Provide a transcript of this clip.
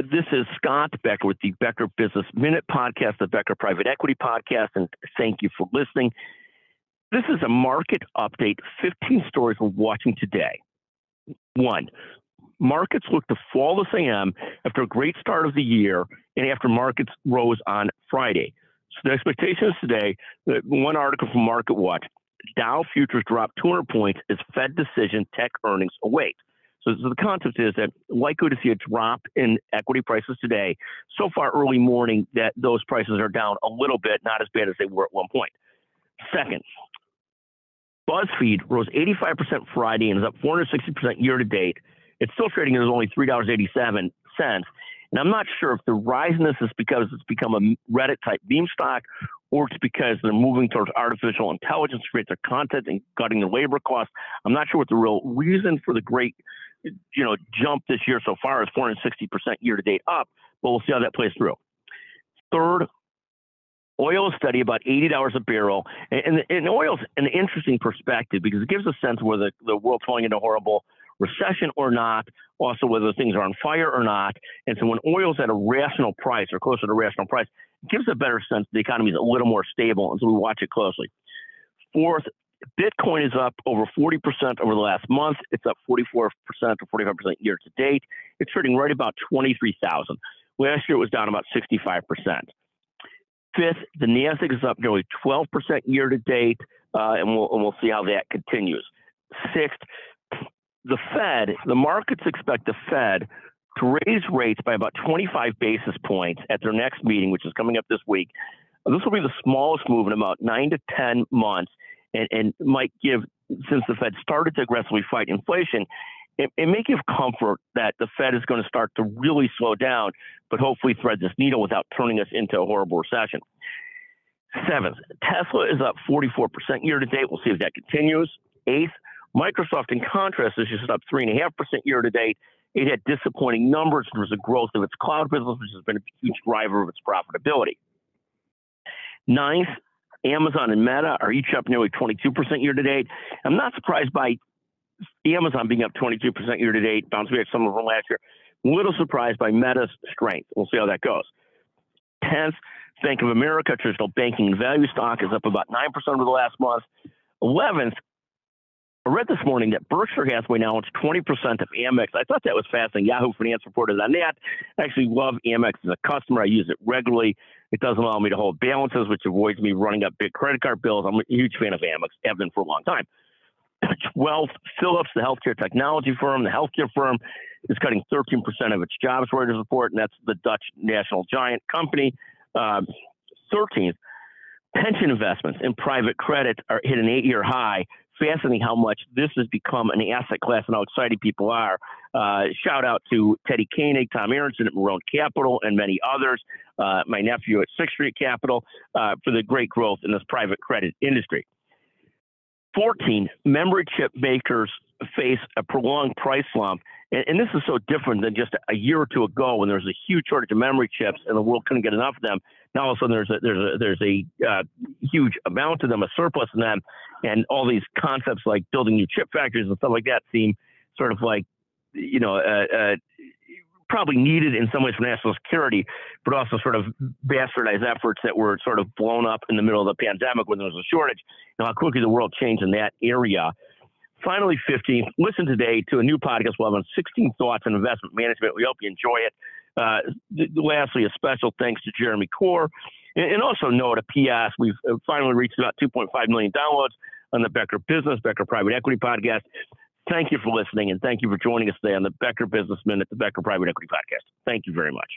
this is Scott Becker with the Becker Business Minute podcast, the Becker Private Equity podcast, and thank you for listening. This is a market update 15 stories we're watching today. One, markets look to fall this AM after a great start of the year and after markets rose on Friday. So the expectation is today, uh, one article from Market Watch, Dow futures dropped 200 points as Fed decision tech earnings await. So, so, the concept is that likely to see a drop in equity prices today. So far, early morning, that those prices are down a little bit, not as bad as they were at one point. Second, BuzzFeed rose 85% Friday and is up 460% year to date. It's still trading at only $3.87. And I'm not sure if the rise in this is because it's become a Reddit type meme stock or it's because they're moving towards artificial intelligence to create their content and cutting the labor costs. I'm not sure what the real reason for the great you know, jump this year so far is 460% year to date up, but we'll see how that plays through. Third, oil is steady about $80 a barrel. And, and, oil's an interesting perspective because it gives a sense whether the world's falling into a horrible recession or not, also whether things are on fire or not. And so when oil's at a rational price or closer to rational price, it gives a better sense the economy is a little more stable. And so we watch it closely. Fourth, Bitcoin is up over 40% over the last month. It's up 44% or 45% year to date. It's trading right about 23,000. Last year it was down about 65%. Fifth, the Nasdaq is up nearly 12% year to date, uh, and, we'll, and we'll see how that continues. Sixth, the Fed, the markets expect the Fed to raise rates by about 25 basis points at their next meeting, which is coming up this week. This will be the smallest move in about nine to 10 months and, and might give, since the Fed started to aggressively fight inflation, it, it may give comfort that the Fed is going to start to really slow down, but hopefully thread this needle without turning us into a horrible recession. Seventh, Tesla is up 44% year to date. We'll see if that continues. Eighth, Microsoft, in contrast, is just up 3.5% year to date. It had disappointing numbers in terms of growth of its cloud business, which has been a huge driver of its profitability. Ninth, Amazon and Meta are each up nearly 22% year to date. I'm not surprised by Amazon being up 22% year to date, bouncing back some of from last year. Little surprised by Meta's strength. We'll see how that goes. 10th, Bank of America, traditional banking value stock, is up about 9% over the last month. 11th, I read this morning that Berkshire Hathaway now owns 20% of Amex. I thought that was fascinating. Yahoo Finance reported on that. I actually love Amex as a customer. I use it regularly. It doesn't allow me to hold balances, which avoids me running up big credit card bills. I'm a huge fan of Amex. Have been for a long time. 12th, Philips, the healthcare technology firm, the healthcare firm, is cutting 13% of its jobs, Reuters report, and that's the Dutch national giant company. Uh, 13th, pension investments in private credit are hit an eight-year high fascinating how much this has become an asset class and how excited people are. Uh, shout out to Teddy Koenig, Tom Aronson at Monroe Capital, and many others. Uh, my nephew at Sixth Street Capital uh, for the great growth in this private credit industry. 14, memory chip makers face a prolonged price slump. And, and, this is so different than just a year or two ago when there was a huge shortage of memory chips and the world couldn't get enough of them. Now all of a sudden there's a, there's a, there's a uh, huge amount of them, a surplus in them. And all these concepts like building new chip factories and stuff like that seem sort of like, you know, uh, uh, probably needed in some ways for national security, but also sort of bastardized efforts that were sort of blown up in the middle of the pandemic when there was a shortage. Know, how quickly the world changed in that area. Finally, 15, listen today to a new podcast we'll have on 16 thoughts on investment management. We hope you enjoy it. Uh, lastly, a special thanks to Jeremy Core. And, and also note a PS, we've uh, finally reached about 2.5 million downloads on the Becker Business, Becker Private Equity Podcast. Thank you for listening, and thank you for joining us today on the Becker Business Minute, the Becker Private Equity Podcast. Thank you very much.